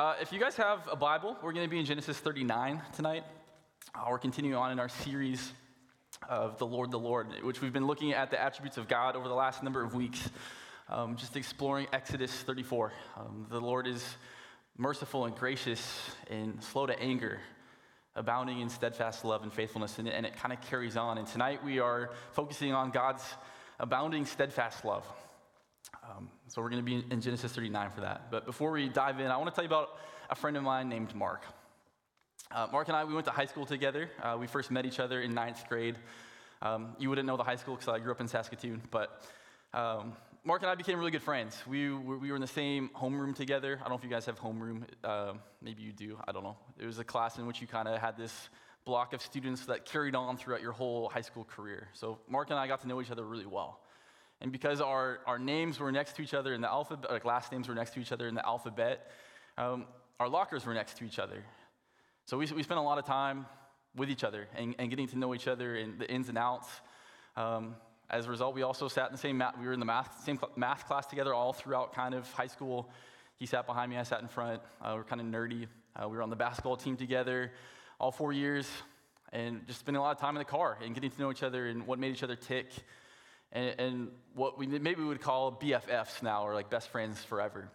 Uh, if you guys have a Bible, we're going to be in Genesis 39 tonight. Uh, we're continuing on in our series of the Lord, the Lord, which we've been looking at the attributes of God over the last number of weeks, um, just exploring Exodus 34. Um, the Lord is merciful and gracious and slow to anger, abounding in steadfast love and faithfulness, and, and it kind of carries on. And tonight we are focusing on God's abounding steadfast love. Um, so we're going to be in Genesis 39 for that. But before we dive in, I want to tell you about a friend of mine named Mark. Uh, Mark and I, we went to high school together. Uh, we first met each other in ninth grade. Um, you wouldn't know the high school because I grew up in Saskatoon, but um, Mark and I became really good friends. We, we were in the same homeroom together. I don't know if you guys have homeroom. Uh, maybe you do. I don't know. It was a class in which you kind of had this block of students that carried on throughout your whole high school career. So Mark and I got to know each other really well. And because our, our names were next to each other in the alphabet, like last names were next to each other in the alphabet, um, our lockers were next to each other. So we, we spent a lot of time with each other and, and getting to know each other and the ins and outs. Um, as a result, we also sat in the same math, we were in the math, same math class together all throughout kind of high school. He sat behind me, I sat in front. Uh, we were kind of nerdy. Uh, we were on the basketball team together all four years and just spending a lot of time in the car and getting to know each other and what made each other tick and, and what we maybe would call BFFs now, or like best friends forever.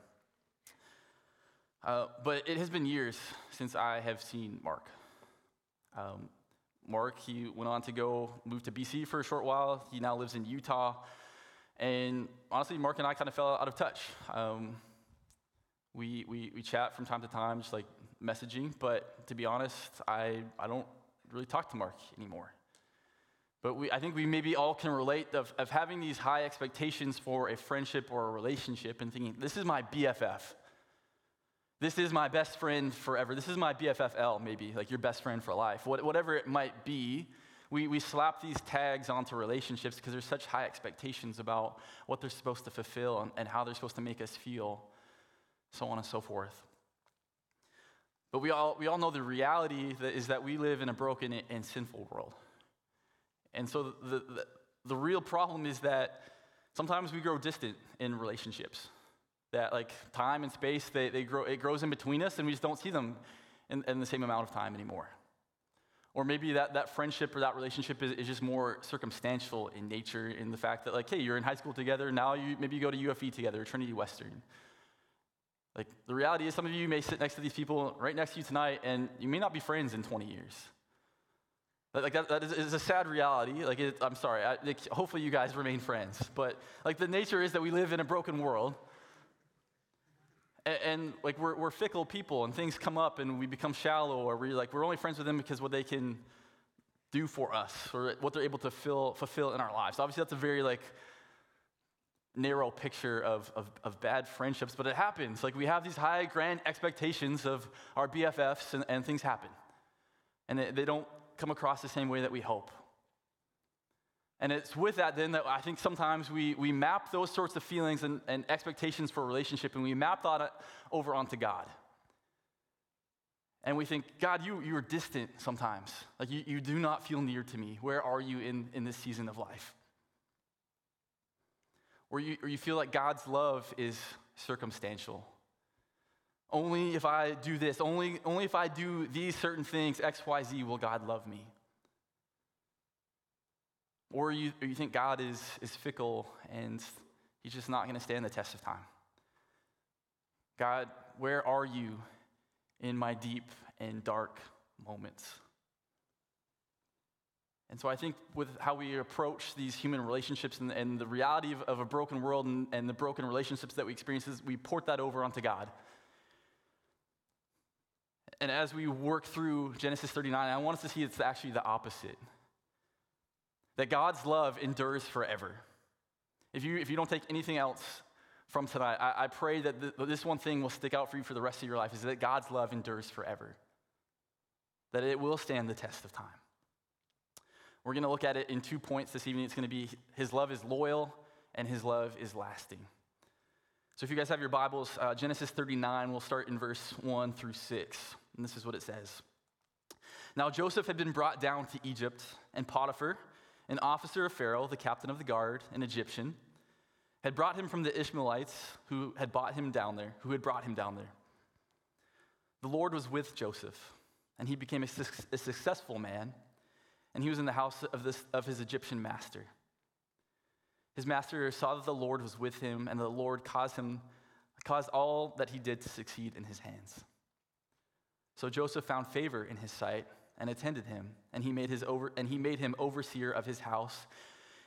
Uh, but it has been years since I have seen Mark. Um, Mark, he went on to go move to BC for a short while. He now lives in Utah. And honestly, Mark and I kind of fell out of touch. Um, we, we, we chat from time to time, just like messaging, but to be honest, I, I don't really talk to Mark anymore. But we, I think we maybe all can relate of, of having these high expectations for a friendship or a relationship and thinking, this is my BFF. This is my best friend forever. This is my BFFL, maybe, like your best friend for life. What, whatever it might be, we, we slap these tags onto relationships because there's such high expectations about what they're supposed to fulfill and, and how they're supposed to make us feel, so on and so forth. But we all, we all know the reality that is that we live in a broken and sinful world. And so the, the, the real problem is that sometimes we grow distant in relationships. That like time and space, they, they grow, it grows in between us and we just don't see them in, in the same amount of time anymore. Or maybe that, that friendship or that relationship is, is just more circumstantial in nature in the fact that like, hey, you're in high school together, now you, maybe you go to UFV together, Trinity Western. Like the reality is some of you may sit next to these people right next to you tonight and you may not be friends in 20 years. Like that, that is, a sad reality. Like it, I'm sorry. I, like, hopefully you guys remain friends. But like the nature is that we live in a broken world, and, and like we're, we're fickle people, and things come up, and we become shallow, or we like we're only friends with them because what they can do for us, or what they're able to fill, fulfill in our lives. Obviously, that's a very like narrow picture of, of, of, bad friendships, but it happens. Like we have these high, grand expectations of our BFFs, and, and things happen. And they, they don't come across the same way that we hope. And it's with that then that I think sometimes we, we map those sorts of feelings and, and expectations for a relationship and we map that over onto God. And we think, God, you, you are distant sometimes. Like you, you do not feel near to me. Where are you in, in this season of life? Or you, or you feel like God's love is circumstantial. Only if I do this, only, only if I do these certain things, X, Y, Z, will God love me. Or you, or you think God is, is fickle and he's just not going to stand the test of time. God, where are you in my deep and dark moments? And so I think with how we approach these human relationships and, and the reality of, of, a broken world and, and the broken relationships that we experience is we port that over onto God. And as we work through Genesis 39, I want us to see it's actually the opposite that God's love endures forever. If you, if you don't take anything else from tonight, I, I pray that this one thing will stick out for you for the rest of your life is that God's love endures forever, that it will stand the test of time. We're going to look at it in two points this evening. It's going to be His love is loyal and His love is lasting. So if you guys have your Bibles, uh, Genesis 39, we'll start in verse 1 through 6. And this is what it says Now Joseph had been brought down to Egypt, and Potiphar, an officer of Pharaoh, the captain of the guard, an Egyptian, had brought him from the Ishmaelites who had bought him down there, who had brought him down there. the Lord was with Joseph, and he became a, su- a successful man, and he was in the house of, this, of his Egyptian master. His master saw that the Lord was with him, and the Lord caused him caused all that he did to succeed in his hands. So Joseph found favor in his sight and attended him, and he made, his over, and he made him overseer of his house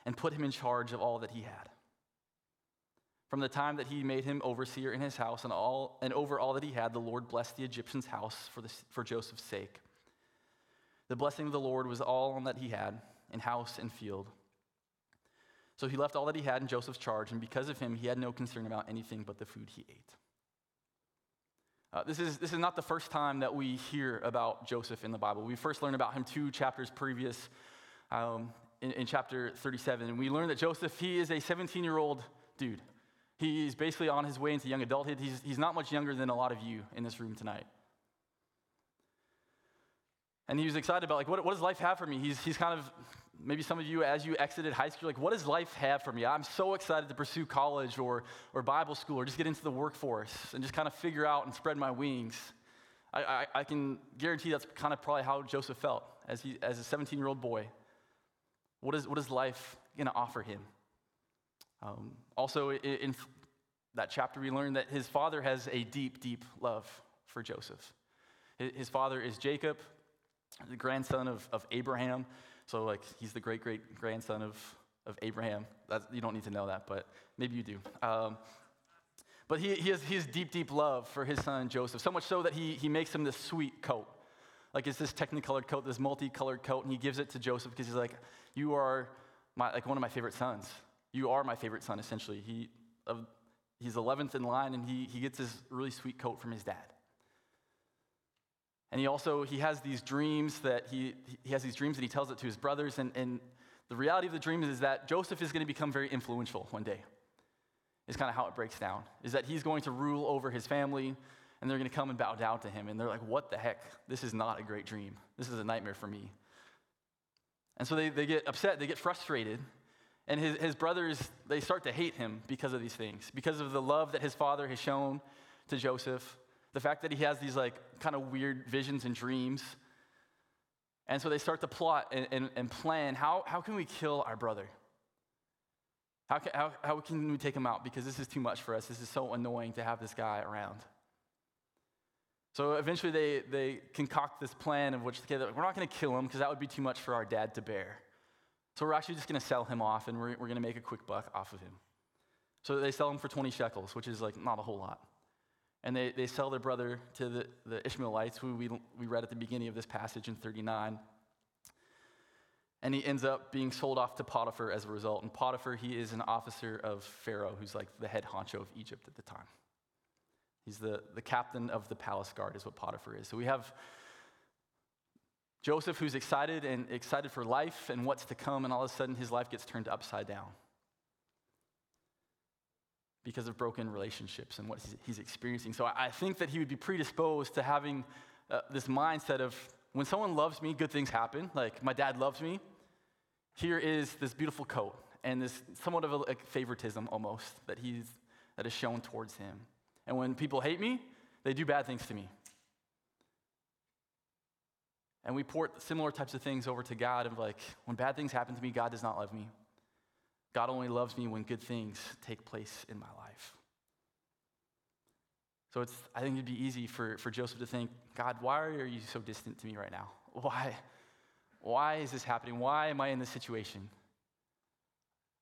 and put him in charge of all that he had. From the time that he made him overseer in his house and, all, and over all that he had, the Lord blessed the Egyptian's house for, the, for Joseph's sake. The blessing of the Lord was all on that he had in house and field. So he left all that he had in Joseph's charge, and because of him, he had no concern about anything but the food he ate. Uh, this, is, this is not the first time that we hear about Joseph in the Bible. We first learned about him two chapters previous um, in, in chapter 37. And we learned that Joseph, he is a 17 year old dude. He's basically on his way into young adulthood. He's, he's not much younger than a lot of you in this room tonight. And he was excited about, like, what, what does life have for me? He's, he's kind of maybe some of you, as you exited high school, like, what does life have for me? I'm so excited to pursue college or, or Bible school or just get into the workforce and just kind of figure out and spread my wings. I, I, I can guarantee that's kind of probably how Joseph felt as, he, as a 17 year old boy. What is, what is life going to offer him? Um, also, in, in that chapter, we learn that his father has a deep, deep love for Joseph. His father is Jacob, the grandson of, of Abraham. So, like, he's the great great grandson of, of Abraham. That's, you don't need to know that, but maybe you do. Um, but he, he, has, deep, deep love for his son Joseph, so much so that he, he makes him this sweet coat. Like, it's this technicolored coat, this multicolored coat, and he gives it to Joseph because he's like, You are my, like one of my favorite sons. You are my favorite son, essentially. He, uh, he's 11th in line, and he, he gets this really sweet coat from his dad. And he also, he has these dreams that he, he has these dreams and he tells it to his brothers. And, and the reality of the dreams is that Joseph is going to become very influential one day, is kind of how it breaks down. Is that he's going to rule over his family and they're going to come and bow down to him. And they're like, what the heck? This is not a great dream. This is a nightmare for me. And so they, they get upset, they get frustrated. And his, his brothers, they start to hate him because of these things, because of the love that his father has shown to Joseph the fact that he has these like kind of weird visions and dreams. And so they start to plot and, and, and plan how, how can we kill our brother? How can, how, how can we take him out? Because this is too much for us. This is so annoying to have this guy around. So eventually they, they concoct this plan of which okay, we're not going to kill him because that would be too much for our dad to bear. So we're actually just going to sell him off and we're, we're going to make a quick buck off of him. So they sell him for 20 shekels, which is like not a whole lot and they, they sell their brother to the, the Ishmaelites, who we, we read at the beginning of this passage in 39. And he ends up being sold off to Potiphar as a result. And Potiphar, he is an officer of Pharaoh, who's like the head honcho of Egypt at the time. He's the, the captain of the palace guard, is what Potiphar is. So we have Joseph, who's excited and excited for life and what's to come, and all of a sudden his life gets turned upside down because of broken relationships and what he's, experiencing. So I, think that he would be predisposed to having uh, this mindset of when someone loves me, good things happen. Like my dad loves me. Here is this beautiful coat and this somewhat of a like, favoritism almost that he's that is shown towards him. And when people hate me, they do bad things to me. And we port similar types of things over to God of like, when bad things happen to me, God does not love me. God only loves me when good things take place in my life. So it's, I think it'd be easy for, for Joseph to think, God, why are you so distant to me right now? Why? Why is this happening? Why am I in this situation?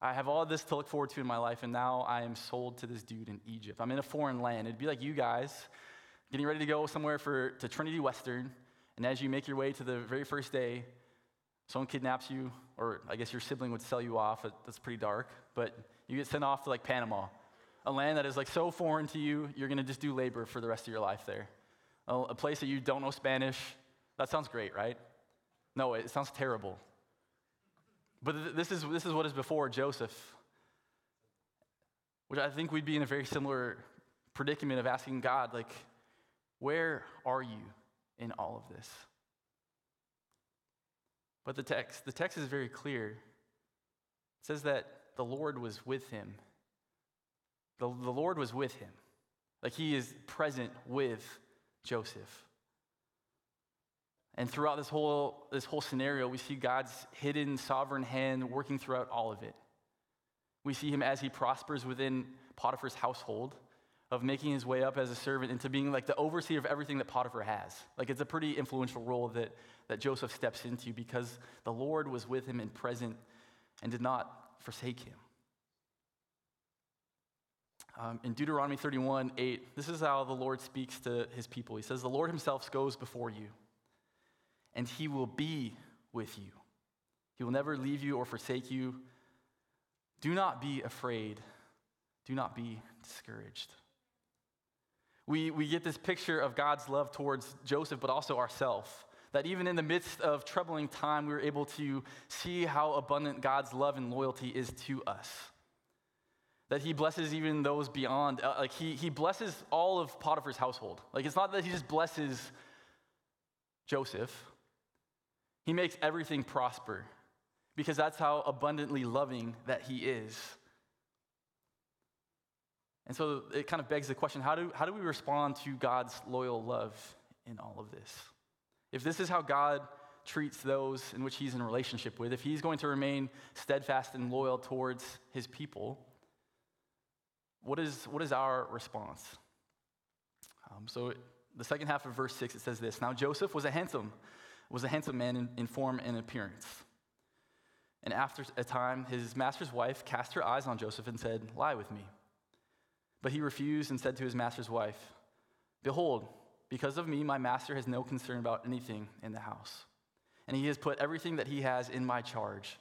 I have all this to look forward to in my life, and now I am sold to this dude in Egypt. I'm in a foreign land. It'd be like you guys getting ready to go somewhere for, to Trinity Western, and as you make your way to the very first day, someone kidnaps you, or I guess your sibling would sell you off. That's pretty dark. But you get sent off to like Panama, a land that is like so foreign to you, you're going to just do labor for the rest of your life there. A place that you don't know Spanish. That sounds great, right? No, it sounds terrible. But this is, this is what is before Joseph, which I think we'd be in a very similar predicament of asking God, like, where are you in all of this? But the text, the text is very clear. It says that the Lord was with him. The, the Lord was with him. Like he is present with Joseph. And throughout this whole, this whole scenario, we see God's hidden sovereign hand working throughout all of it. We see him as he prospers within Potiphar's household, of making his way up as a servant into being like the overseer of everything that Potiphar has. Like it's a pretty influential role that, that Joseph steps into because the Lord was with him and present and did not forsake him. Um, in Deuteronomy 31 8, this is how the Lord speaks to his people. He says, The Lord himself goes before you, and he will be with you. He will never leave you or forsake you. Do not be afraid. Do not be discouraged. We, we get this picture of God's love towards Joseph, but also ourselves. That even in the midst of troubling time, we we're able to see how abundant God's love and loyalty is to us that he blesses even those beyond. Uh, like he, he blesses all of Potiphar's household. Like it's not that he just blesses Joseph, he makes everything prosper because that's how abundantly loving that he is. And so it kind of begs the question how do, how do we respond to God's loyal love in all of this? If this is how God treats those in which he's in relationship with, if he's going to remain steadfast and loyal towards his people, what is, what is our response? Um, so the second half of verse 6, it says this Now Joseph was a handsome, was a handsome man in, in form and appearance. And after a time, his master's wife cast her eyes on Joseph and said, Lie with me. But he refused and said to his master's wife, Behold, because of me, my master has no concern about anything in the house. And he has put everything that he has in my charge.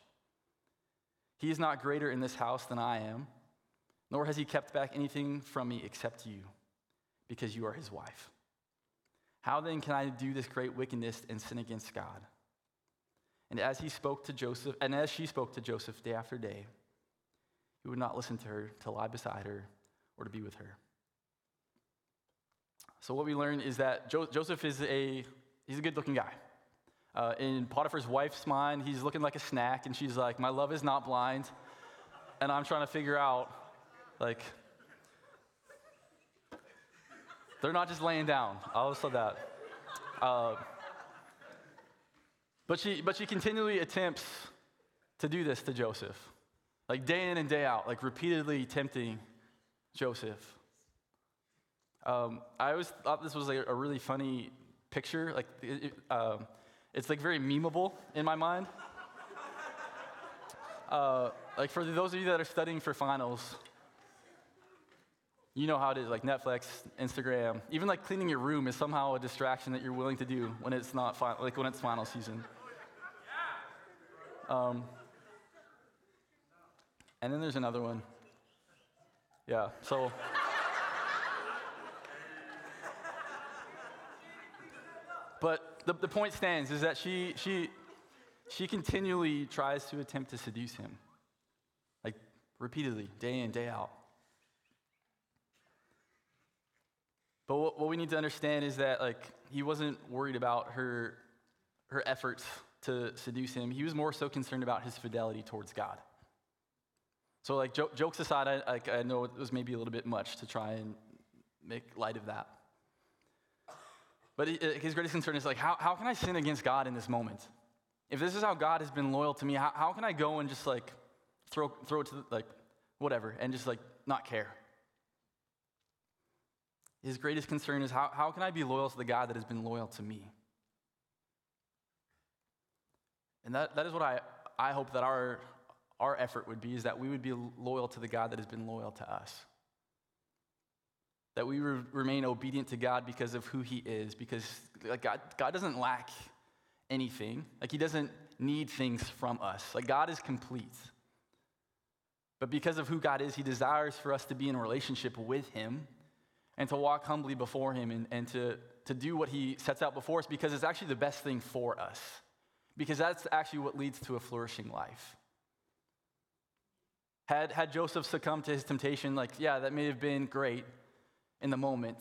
He is not greater in this house than I am nor has he kept back anything from me except you, because you are his wife. How then can I do this great wickedness and sin against God? And as he spoke to Joseph, and as she spoke to Joseph day after day, he would not listen to her to lie beside her or to be with her. So what we learn is that jo- Joseph is a he's a good-looking guy. Uh, in Potiphar's wife's mind, he's looking like a snack, and she's like, "My love is not blind," and I'm trying to figure out like, they're not just laying down. I always said that. Uh, but she, but she continually attempts to do this to Joseph, like day in and day out, like repeatedly tempting Joseph. Um, I always thought this was like a really funny picture. Like, it, uh, it's like very memeable in my mind. Uh, like for those of you that are studying for finals, you know how it is like Netflix, Instagram, even like cleaning your room is somehow a distraction that you're willing to do when it's not fi- like when it's final season. Um, and then there's another one. Yeah, so. but the, the point stands is that she, she, she continually tries to attempt to seduce him, like repeatedly, day in, day out. But what, what we need to understand is that like he wasn't worried about her her efforts to seduce him. He was more so concerned about his fidelity towards God. So like jo- jokes aside, I, like, I know it was maybe a little bit much to try and make light of that. But his greatest concern is like, how, how can I sin against God in this moment? If this is how God has been loyal to me, how, how can I go and just like throw, throw it to the, like whatever and just like not care? His greatest concern is how, how can I be loyal to the God that has been loyal to me? And that, that is what I, I hope that our, our effort would be, is that we would be loyal to the God that has been loyal to us. That we re- remain obedient to God because of who He is, because like God, God doesn't lack anything. Like He doesn't need things from us. Like God is complete. But because of who God is, He desires for us to be in a relationship with Him and to walk humbly before Him and, and to, to do what He sets out before us because it's actually the best thing for us. Because that's actually what leads to a flourishing life. Had, had Joseph succumbed to his temptation, like, yeah, that may have been great in the moment.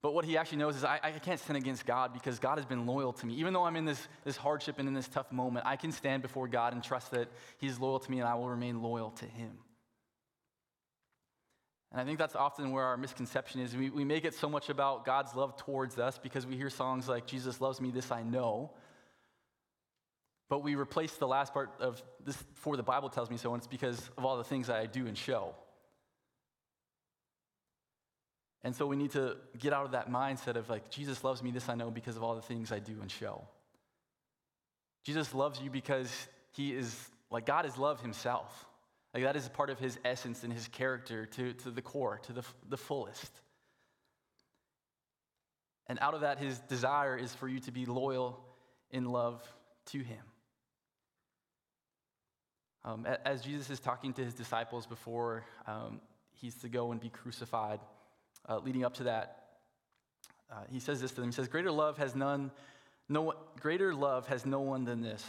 But what he actually knows is I, I can't sin against God because God has been loyal to me. Even though I'm in this, this hardship and in this tough moment, I can stand before God and trust that He's loyal to me and I will remain loyal to Him. And I think that's often where our misconception is. We, we make it so much about God's love towards us because we hear songs like, Jesus loves me, this I know. But we replace the last part of this, for the Bible tells me so, and it's because of all the things I do and show. And so we need to get out of that mindset of like, Jesus loves me, this I know, because of all the things I do and show. Jesus loves you because he is, like, God is love himself. Like, that is a part of his essence and his character to, to the core, to the, the fullest. And out of that, his desire is for you to be loyal in love to him. Um, as Jesus is talking to his disciples before um, he's to go and be crucified, uh, leading up to that, uh, he says this to them. He says, "Greater love has none, no greater love has no one than this,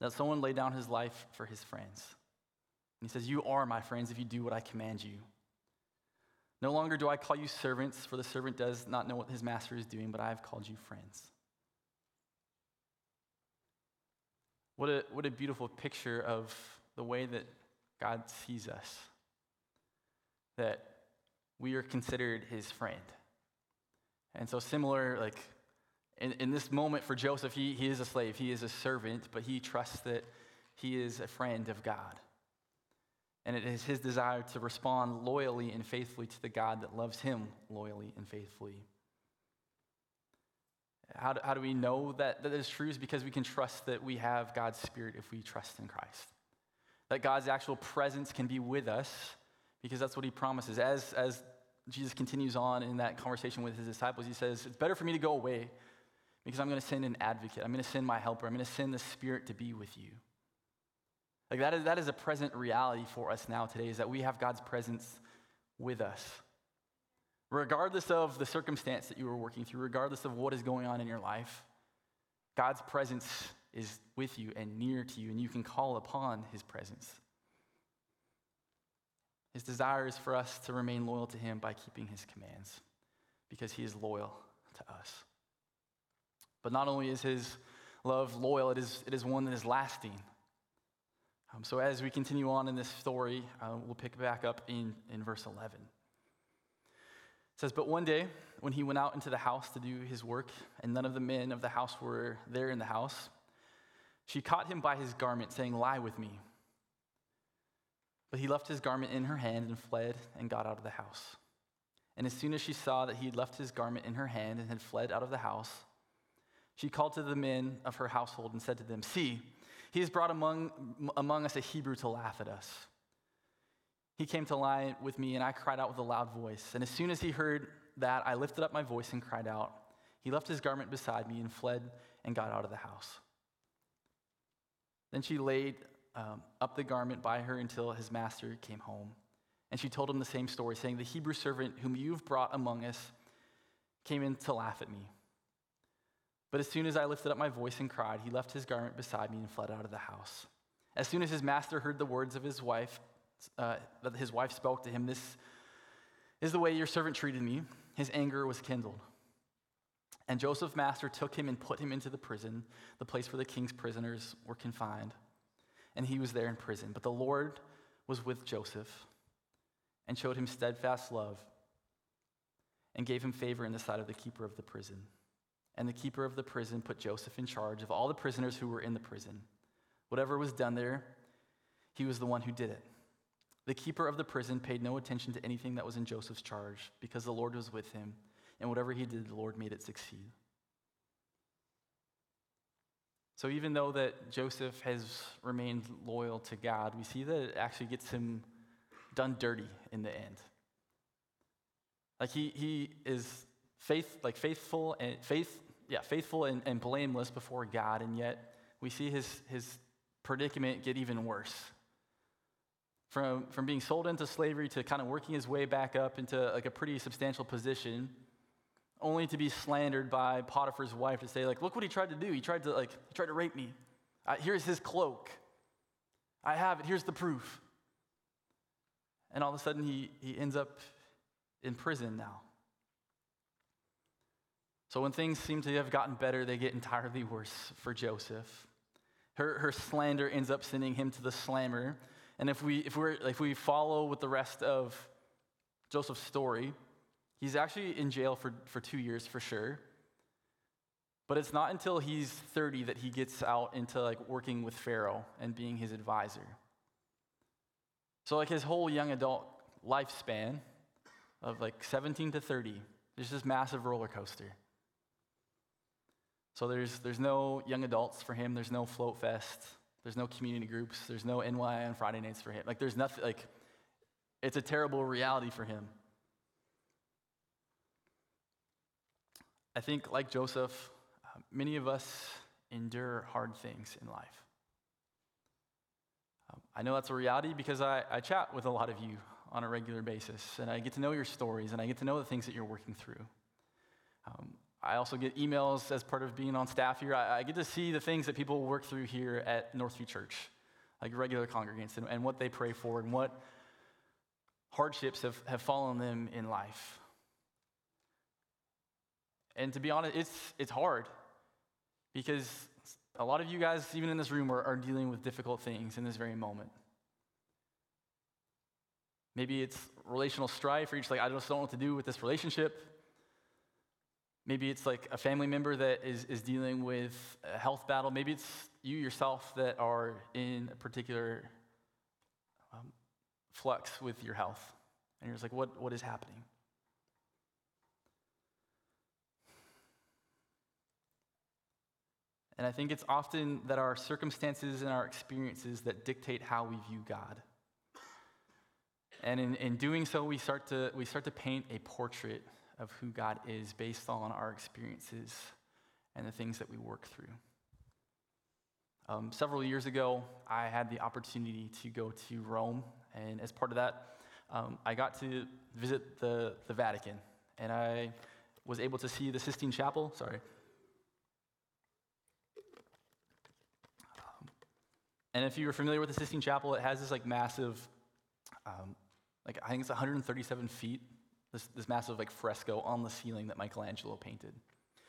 that someone lay down his life for his friends." And he says, "You are my friends if you do what I command you." No longer do I call you servants, for the servant does not know what his master is doing, but I have called you friends. What a, what a beautiful picture of the way that God sees us. That we are considered his friend. And so, similar, like in, in this moment for Joseph, he, he is a slave, he is a servant, but he trusts that he is a friend of God. And it is his desire to respond loyally and faithfully to the God that loves him loyally and faithfully. How do, how do we know that that is true? Is because we can trust that we have God's Spirit if we trust in Christ. That God's actual presence can be with us because that's what he promises. As, as Jesus continues on in that conversation with his disciples, he says, It's better for me to go away because I'm going to send an advocate. I'm going to send my helper. I'm going to send the Spirit to be with you. Like that is, that is a present reality for us now today, is that we have God's presence with us. Regardless of the circumstance that you are working through, regardless of what is going on in your life, God's presence is with you and near to you, and you can call upon his presence. His desire is for us to remain loyal to him by keeping his commands, because he is loyal to us. But not only is his love loyal, it is, it is one that is lasting. Um, so as we continue on in this story, uh, we'll pick back up in, in verse 11 says, But one day, when he went out into the house to do his work, and none of the men of the house were there in the house, she caught him by his garment, saying, Lie with me. But he left his garment in her hand and fled and got out of the house. And as soon as she saw that he had left his garment in her hand and had fled out of the house, she called to the men of her household and said to them, See, he has brought among, among us a Hebrew to laugh at us. He came to lie with me, and I cried out with a loud voice. And as soon as he heard that, I lifted up my voice and cried out. He left his garment beside me and fled and got out of the house. Then she laid um, up the garment by her until his master came home. And she told him the same story, saying, The Hebrew servant whom you've brought among us came in to laugh at me. But as soon as I lifted up my voice and cried, he left his garment beside me and fled out of the house. As soon as his master heard the words of his wife, uh, that his wife spoke to him, This is the way your servant treated me. His anger was kindled. And Joseph's master took him and put him into the prison, the place where the king's prisoners were confined. And he was there in prison. But the Lord was with Joseph and showed him steadfast love and gave him favor in the sight of the keeper of the prison. And the keeper of the prison put Joseph in charge of all the prisoners who were in the prison. Whatever was done there, he was the one who did it. The keeper of the prison paid no attention to anything that was in Joseph's charge because the Lord was with him, and whatever he did, the Lord made it succeed. So even though that Joseph has remained loyal to God, we see that it actually gets him done dirty in the end. Like he, he is faith, like faithful and faith, yeah, faithful and, and blameless before God, and yet we see his, his predicament get even worse from, from being sold into slavery to kind of working his way back up into like a pretty substantial position only to be slandered by potiphar's wife to say like look what he tried to do. He tried to like he tried to rape me. Uh, here's his cloak. I have it. Here's the proof. And all of a sudden he, he ends up in prison now. So when things seem to have gotten better they get entirely worse for joseph. Her, her slander ends up sending him to the slammer and if we, if, we're, if we follow with the rest of Joseph's story, he's actually in jail for, for two years for sure. But it's not until he's 30 that he gets out into like working with Pharaoh and being his advisor. So like his whole young adult lifespan of like 17 to 30, there's this massive roller coaster. So there's, there's no young adults for him, there's no float fest, there's no community groups, there's no NY on Friday nights for him. Like there's nothing, like it's a terrible reality for him. I think, like Joseph, uh, many of us endure hard things in life. Um, I know that's a reality because I, I chat with a lot of you on a regular basis, and I get to know your stories, and I get to know the things that you're working through. Um, I also get emails as part of being on staff here. I, I, get to see the things that people work through here at Northview Church, like regular congregants, and, and what they pray for, and what hardships have, have fallen them in life. And to be honest, it's, it's hard because a lot of you guys, even in this room, are, are dealing with difficult things in this very moment. Maybe it's relational strife, or you're just like, I just don't know what to do with this relationship. Maybe it's like a family member that is, is dealing with a health battle. Maybe it's you yourself that are in a particular um, flux with your health. And you're just like, what, what is happening? And I think it's often that our circumstances and our experiences that dictate how we view God. And in, in doing so, we start, to, we start to paint a portrait of who God is based on our experiences and the things that we work through. Um, several years ago, I had the opportunity to go to Rome, and as part of that, um, I got to visit the, the Vatican, and I was able to see the Sistine Chapel. Sorry. And if you're familiar with the Sistine Chapel, it has this like massive, um, like I think it's 137 feet, this, this massive like fresco on the ceiling that Michelangelo painted.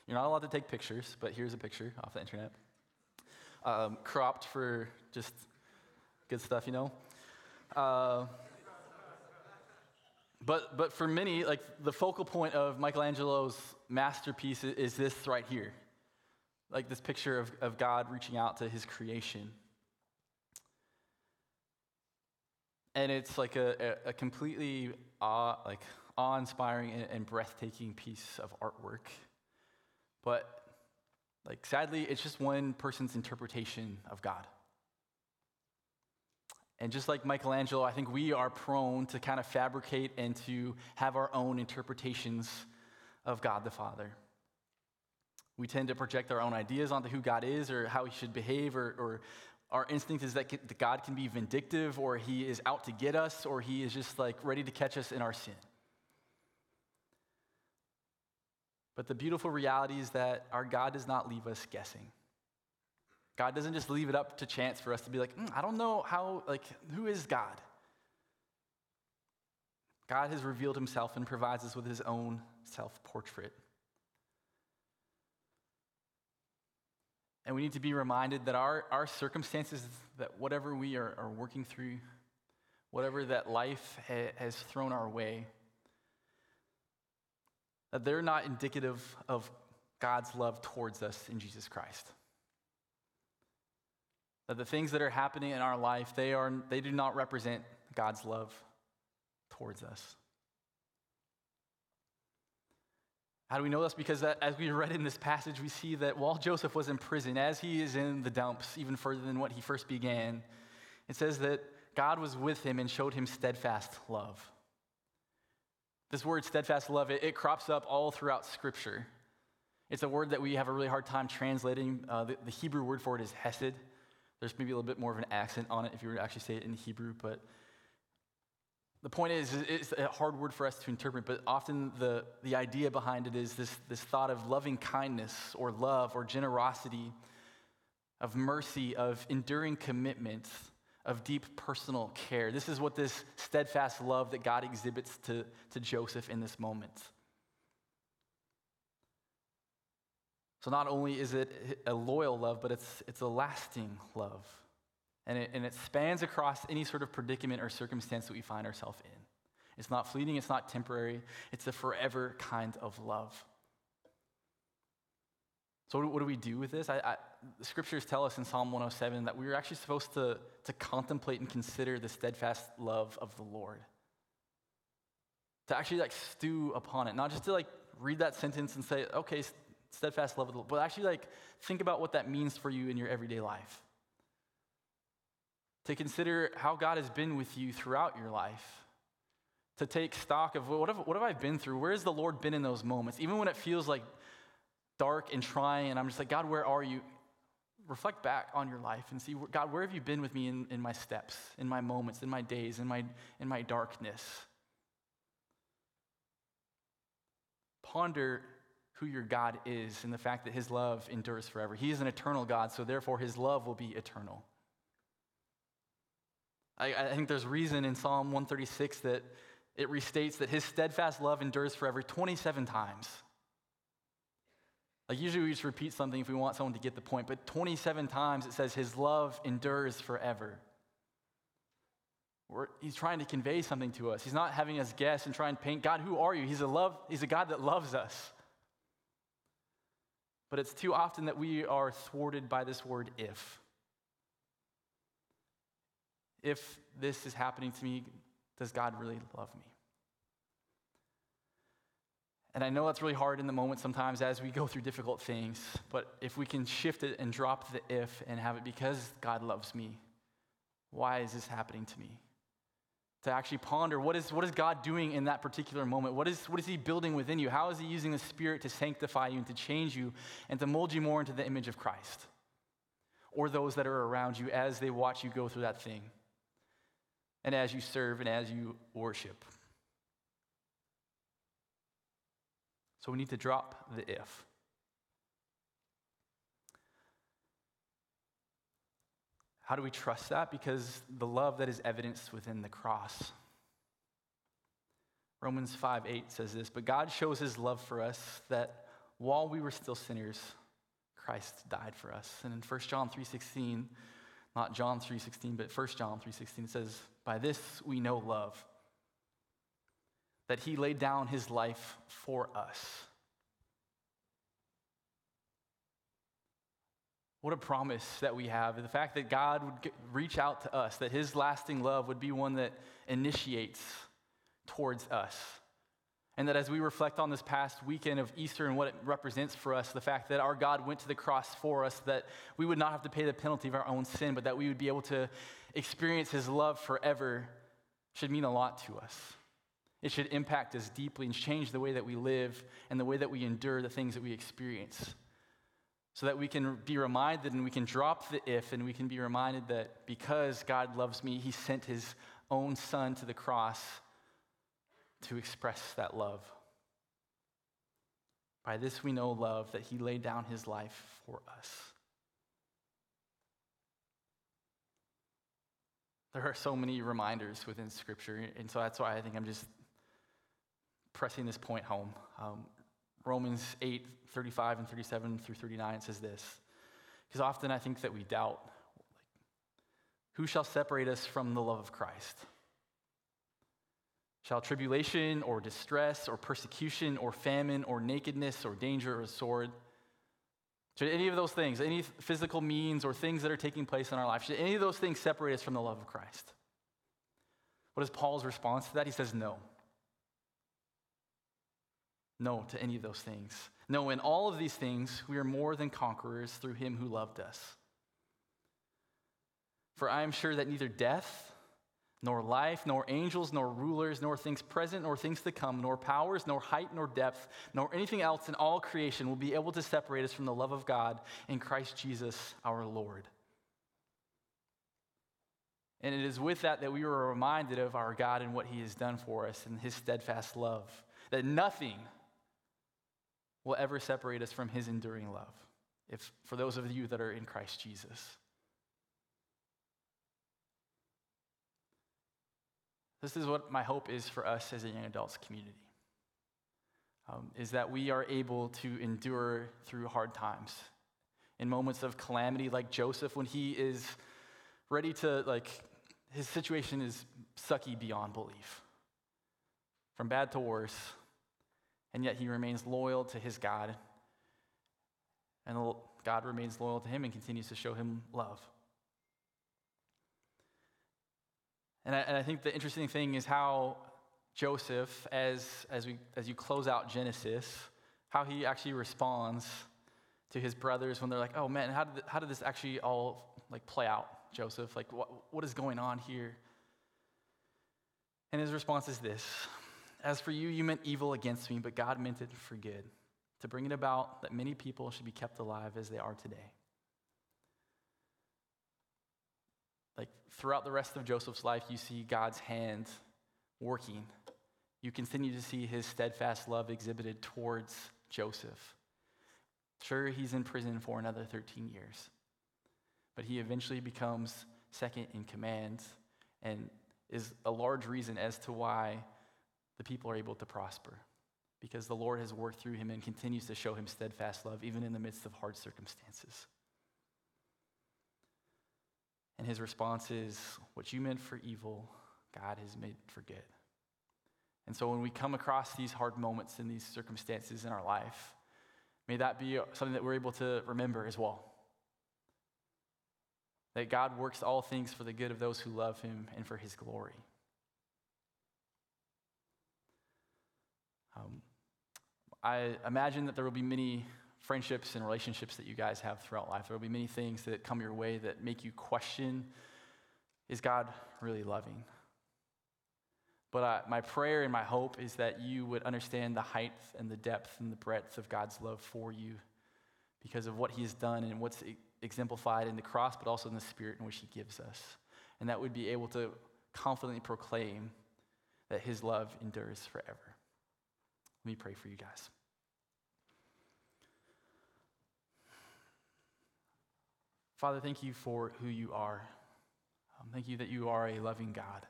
You're not allowed to take pictures, but here's a picture off the internet. Um, cropped for just good stuff, you know? Uh, but, but for many, like the focal point of Michelangelo's masterpiece is this right here. Like this picture of, of God reaching out to his creation. and it's like a, a, completely awe, like awe-inspiring and, and breathtaking piece of artwork. But like sadly, it's just one person's interpretation of God. And just like Michelangelo, I think we are prone to kind of fabricate and to have our own interpretations of God the Father. We tend to project our own ideas onto who God is or how he should behave or, or our instinct is that God can be vindictive or he is out to get us or he is just like ready to catch us in our sin. But the beautiful reality is that our God does not leave us guessing. God doesn't just leave it up to chance for us to be like, mm, I don't know how, like, who is God? God has revealed himself and provides us with his own self portrait. And we need to be reminded that our, our circumstances, that whatever we are, are working through, whatever that life ha- has thrown our way, that they're not indicative of God's love towards us in Jesus Christ. That the things that are happening in our life, they, are, they do not represent God's love towards us. How do we know this? Because as we read in this passage, we see that while Joseph was in prison, as he is in the dumps, even further than what he first began, it says that God was with him and showed him steadfast love. This word, steadfast love, it, it crops up all throughout Scripture. It's a word that we have a really hard time translating. Uh, the, the Hebrew word for it is hesed. There's maybe a little bit more of an accent on it if you were to actually say it in Hebrew, but the point is, it's a hard word for us to interpret, but often the, the idea behind it is this, this thought of loving kindness or love or generosity, of mercy, of enduring commitment, of deep personal care. This is what this steadfast love that God exhibits to, to Joseph in this moment. So, not only is it a loyal love, but it's, it's a lasting love. And it, and it spans across any sort of predicament or circumstance that we find ourselves in. It's not fleeting, it's not temporary, it's a forever kind of love. So, what do we do with this? I, I, the scriptures tell us in Psalm 107 that we are actually supposed to, to contemplate and consider the steadfast love of the Lord. To actually like stew upon it, not just to like read that sentence and say, okay, steadfast love of the Lord, but actually like think about what that means for you in your everyday life. To consider how God has been with you throughout your life. To take stock of what have, what have I been through? Where has the Lord been in those moments? Even when it feels like dark and trying, and I'm just like, God, where are you? Reflect back on your life and see, God, where have you been with me in, in my steps, in my moments, in my days, in my, in my darkness? Ponder who your God is and the fact that his love endures forever. He is an eternal God, so therefore his love will be eternal. I, I, think there's reason in Psalm 136 that it restates that his steadfast love endures forever 27 times. Like, usually we just repeat something if we want someone to get the point, but 27 times it says his love endures forever. We're, he's trying to convey something to us. He's not having us guess and try and paint God, who are you? He's a love, he's a God that loves us. But it's too often that we are thwarted by this word if. If this is happening to me, does God really love me? And I know that's really hard in the moment sometimes as we go through difficult things, but if we can shift it and drop the if and have it because God loves me, why is this happening to me? To actually ponder what is, what is God doing in that particular moment? What is, what is He building within you? How is He using the Spirit to sanctify you and to change you and to mold you more into the image of Christ? Or those that are around you as they watch you go through that thing and as you serve and as you worship. So we need to drop the if. How do we trust that? Because the love that is evidenced within the cross. Romans 5 8 says this, but God shows his love for us that while we were still sinners, Christ died for us. And in 1 John 3:16, not John 3:16, but 1 John 3:16 it says, "By this we know love, that he laid down his life for us. What a promise that we have. The fact that God would reach out to us, that his lasting love would be one that initiates towards us. And that as we reflect on this past weekend of Easter and what it represents for us, the fact that our God went to the cross for us, that we would not have to pay the penalty of our own sin, but that we would be able to experience his love forever, should mean a lot to us. It should impact us deeply and change the way that we live and the way that we endure the things that we experience. So that we can be reminded and we can drop the if and we can be reminded that because God loves me, He sent His own Son to the cross to express that love. By this we know love, that He laid down His life for us. There are so many reminders within Scripture, and so that's why I think I'm just pressing this point home. Um, Romans 8, 35 and 37 through 39 says this. Because often I think that we doubt who shall separate us from the love of Christ? Shall tribulation or distress or persecution or famine or nakedness or danger or sword? Should any of those things, any physical means or things that are taking place in our life, should any of those things separate us from the love of Christ? What is Paul's response to that? He says, No no to any of those things. No, in all of these things, we are more than conquerors through him who loved us. For I am sure that neither death, nor life, nor angels, nor rulers, nor things present, nor things to come, nor powers, nor height, nor depth, nor anything else in all creation will be able to separate us from the love of God in Christ Jesus our Lord. And it is with that that we are reminded of our God and what he has done for us and his steadfast love. That nothing, will ever separate us from his enduring love, if, for those of you that are in Christ Jesus. This is what my hope is for us as a young adults community. Um, is that we are able to endure through hard times. In moments of calamity, like Joseph, when he is ready to, like, his situation is sucky beyond belief. from bad to worse, and yet he remains loyal to his God. And God remains loyal to him and continues to show him love. And I, and I think the interesting thing is how Joseph, as, as, we, as you close out Genesis, how he actually responds to his brothers when they're like, oh man, how did, how did this actually all like play out, Joseph? Like, what, what is going on here? And his response is this As for you, you meant evil against me, but God meant it for good, to bring it about that many people should be kept alive as they are today. Like throughout the rest of Joseph's life, you see God's hand working. You continue to see his steadfast love exhibited towards Joseph. Sure, he's in prison for another 13 years, but he eventually becomes second in command and is a large reason as to why the people are able to prosper. Because the Lord has worked through him and continues to show him steadfast love, even in the midst of hard circumstances. And his response is, What you meant for evil, God has made for good. And so when we come across these hard moments and these circumstances in our life, may that be something that we're able to remember as well. That God works all things for the good of those who love him and for his glory. Um, I imagine that there will be many friendships and relationships that you guys have throughout life. There will be many things that come your way that make you question is God really loving? But my prayer and my hope is that you would understand the height and the depth and the breadth of God's love for you because of what He has done and what's exemplified in the cross, but also in the spirit in which He gives us. And that we'd be able to confidently proclaim that His love endures forever. Let me pray for you guys. Father, thank you for who you are. Um, thank you that you are a loving God,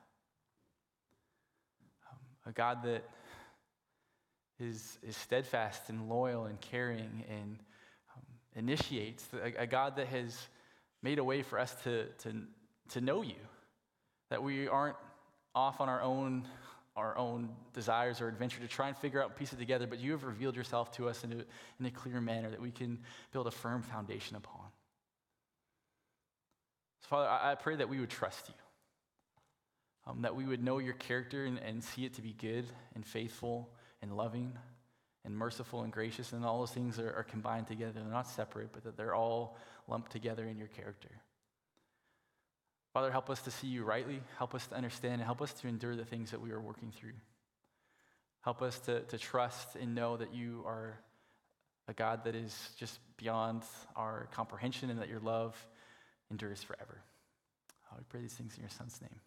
um, a God that is, is steadfast and loyal and caring and um, initiates, a, a, God that has made a way for us to, to, to know you, that we aren't off on our own our own desires or adventure to try and figure out and piece it together, but you have revealed yourself to us in a, in a clear manner that we can build a firm foundation upon. So, Father, I, I pray that we would trust you, um, that we would know your character and, and see it to be good and faithful and loving and merciful and gracious, and all those things are, are combined together. They're not separate, but that they're all lumped together in your character. Father, help us to see you rightly. Help us to understand and help us to endure the things that we are working through. Help us to, to trust and know that you are a God that is just beyond our comprehension and that your love endures forever. Uh, we pray these things in your Son's name.